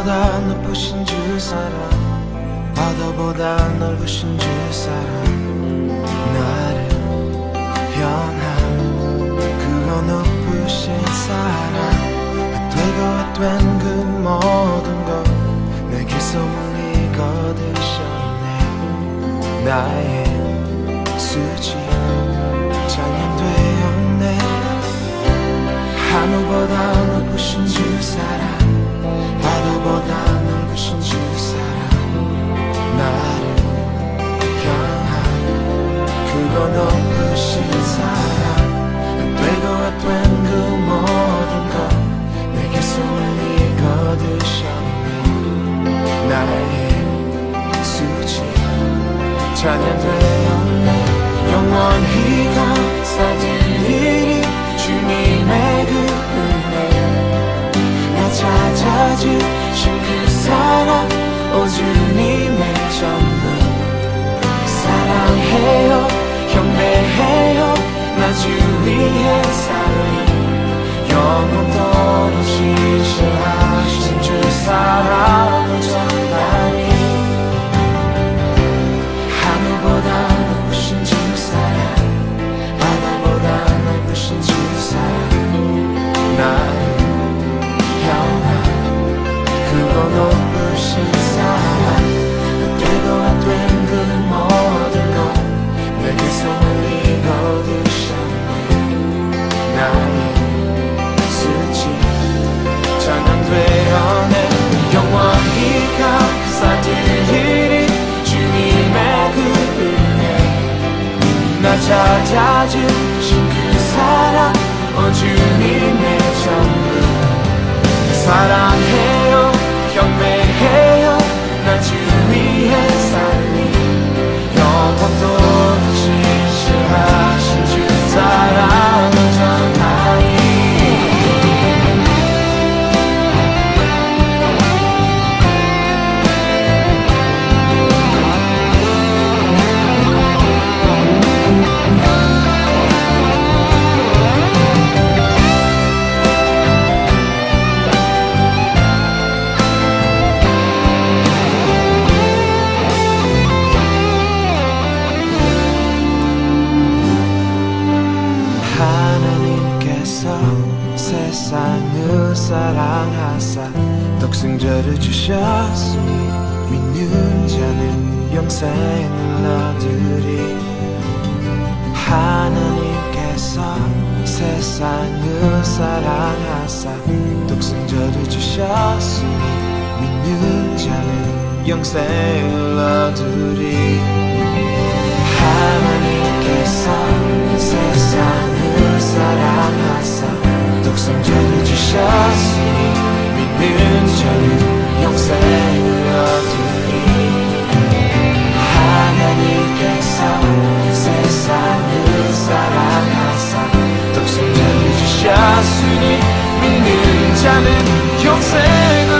바다보다 높으신 주 사랑 바다보다 넓으신 주 사랑. 넘으신 사랑. 되고 된 그 모든 것 내게 숨을 익어드셨네. 나의 수지 찬양되 나 찾아주신 그 사랑 어 주님의 전부. 그 사랑해. 사랑하사 독생자를 주셨으니 믿는 자는 영생을 얻으리 하나님께서 세상을 사랑하사 독생자를 주셨으니 믿는 자는 영생을 얻으리 하나님 challenge yourself.